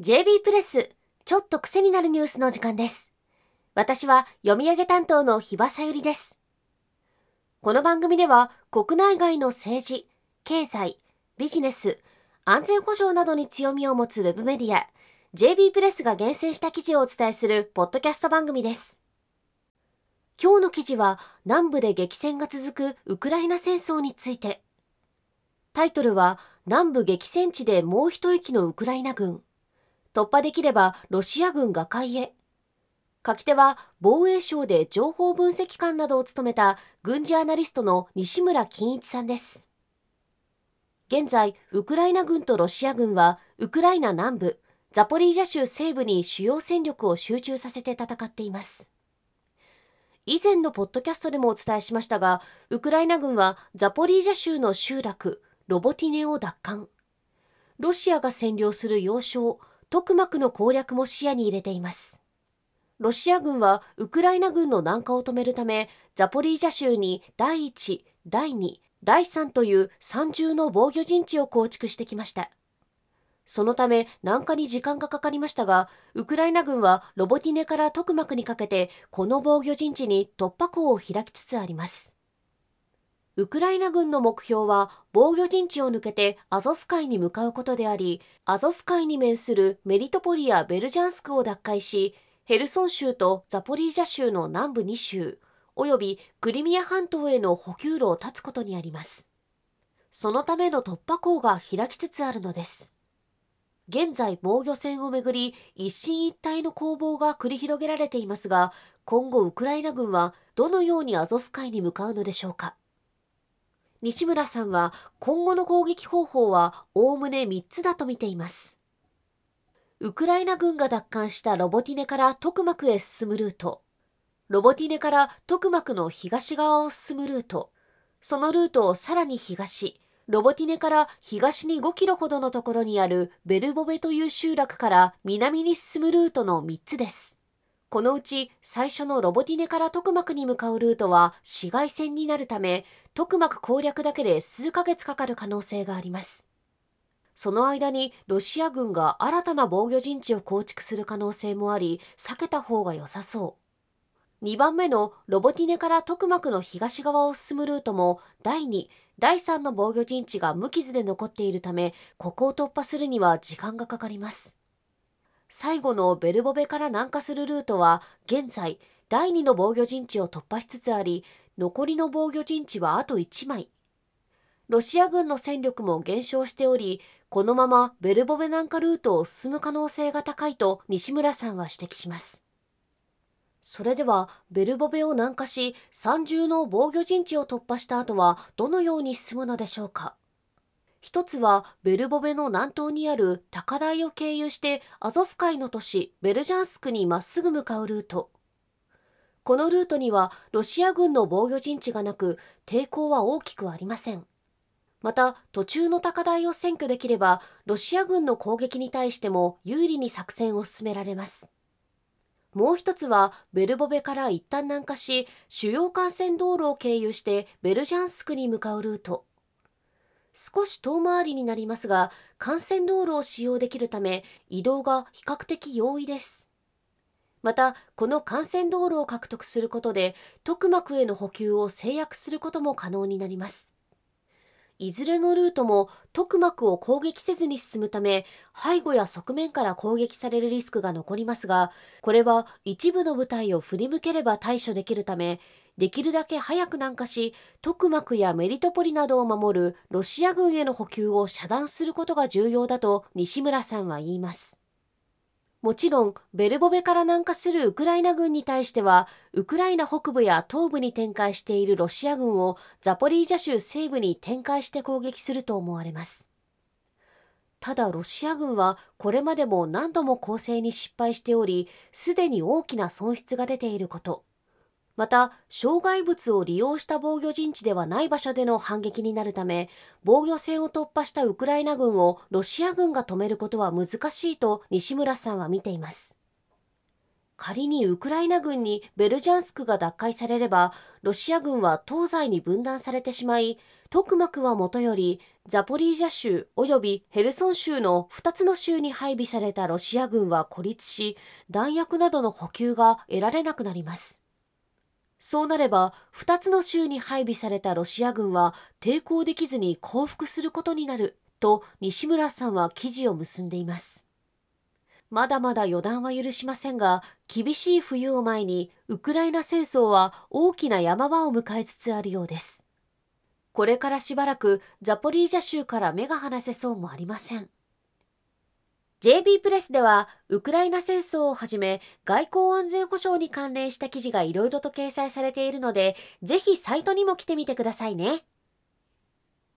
JB プレスちょっと癖になるニュースの時間です。私は読み上げ担当の日場さゆりです。この番組では国内外の政治経済ビジネス安全保障などに強みを持つウェブメディア JB プレスが厳選した記事をお伝えするポッドキャスト番組です。今日の記事は南部で激戦が続くウクライナ戦争についてタイトルは南部激戦地でもう一息のウクライナ軍突破できればロシア軍瓦解へ。書き手は防衛省で情報分析官などを務めた軍事アナリストの西村金一さんです。現在、ウクライナ軍とロシア軍はウクライナ南部、ザポリージャ州西部に主要戦力を集中させて戦っています。以前のポッドキャストでもお伝えしましたが、ウクライナ軍はザポリージャ州の集落、ロボティネを奪還。ロシアが占領する要衝、トクマクの攻略も視野に入れています。ロシア軍はウクライナ軍の南下を止めるため、ザポリージャ州に第1、第2、第3という三重の防御陣地を構築してきました。そのため南下に時間がかかりましたが、ウクライナ軍はロボティネからトクマクにかけてこの防御陣地に突破口を開きつつあります。ウクライナ軍の目標は防御陣地を抜けてアゾフ海に向かうことであり、アゾフ海に面するメリトポリやベルジャンスクを奪回し、ヘルソン州とザポリージャ州の南部2州、およびクリミア半島への補給路を断つことにあります。そのための突破口が開きつつあるのです。現在防御戦をめぐり一進一退の攻防が繰り広げられていますが、今後ウクライナ軍はどのようにアゾフ海に向かうのでしょうか。西村さんは今後の攻撃方法はおおむね3つだと見ています。ウクライナ軍が奪還したロボティネからトクマクへ進むルート、ロボティネからトクマクの東側を進むルート、そのルートをさらに東、ロボティネから東に5キロほどのところにあるベルボベという集落から南に進むルートの3つです。このうち最初のロボティネからトクマクに向かうルートは市街戦になるため、トクマク攻略だけで数ヶ月かかる可能性があります。その間にロシア軍が新たな防御陣地を構築する可能性もあり、避けた方が良さそう。2番目のロボティネからトクマクの東側を進むルートも第2、第3の防御陣地が無傷で残っているため、ここを突破するには時間がかかります。最後のベルボベから南下するルートは現在第2の防御陣地を突破しつつあり残りの防御陣地はあと1枚ロシア軍の戦力も減少しておりこのままベルボベ南下ルートを進む可能性が高いと西村さんは指摘しますそれではベルボベを南下し三重の防御陣地を突破した後はどのように進むのでしょうか？一つはベルボベの南東にある高台を経由してアゾフ海の都市ベルジャンスクにまっすぐ向かうルート。このルートにはロシア軍の防御陣地がなく抵抗は大きくありません。また途中の高台を占拠できればロシア軍の攻撃に対しても有利に作戦を進められます。もう一つはベルボベから一旦南下し主要幹線道路を経由してベルジャンスクに向かうルート。少し遠回りになりますが、幹線道路を使用できるため、移動が比較的容易です。また、この幹線道路を獲得することで、徳膜への補給を制約することも可能になります。いずれのルートも特膜を攻撃せずに進むため、背後や側面から攻撃されるリスクが残りますが、これは一部の部隊を振り向ければ対処できるため、できるだけ早く南下し、特膜やメリトポリなどを守るロシア軍への補給を遮断することが重要だと西村さんは言います。もちろん、ベルボベから南下するウクライナ軍に対しては、ウクライナ北部や東部に展開しているロシア軍をザポリージャ州西部に展開して攻撃すると思われます。ただロシア軍はこれまでも何度も攻勢に失敗しており、すでに大きな損失が出ていること、また、障害物を利用した防御陣地ではない場所での反撃になるため、防御線を突破したウクライナ軍をロシア軍が止めることは難しいと西村さんは見ています。仮にウクライナ軍にベルジャンスクが奪回されれば、ロシア軍は東西に分断されてしまい、トクマクはもとより、ザポリージャ州及びヘルソン州の2つの州に配備されたロシア軍は孤立し、弾薬などの補給が得られなくなります。そうなれば、2つの州に配備されたロシア軍は抵抗できずに降伏することになると西村さんは記事を結んでいます。まだまだ予断は許しませんが、厳しい冬を前に、ウクライナ戦争は大きな山場を迎えつつあるようです。これからしばらくザポリージャ州から目が離せそうもありません。JB プレスでは、ウクライナ戦争をはじめ、外交安全保障に関連した記事がいろいろと掲載されているので、ぜひサイトにも来てみてくださいね。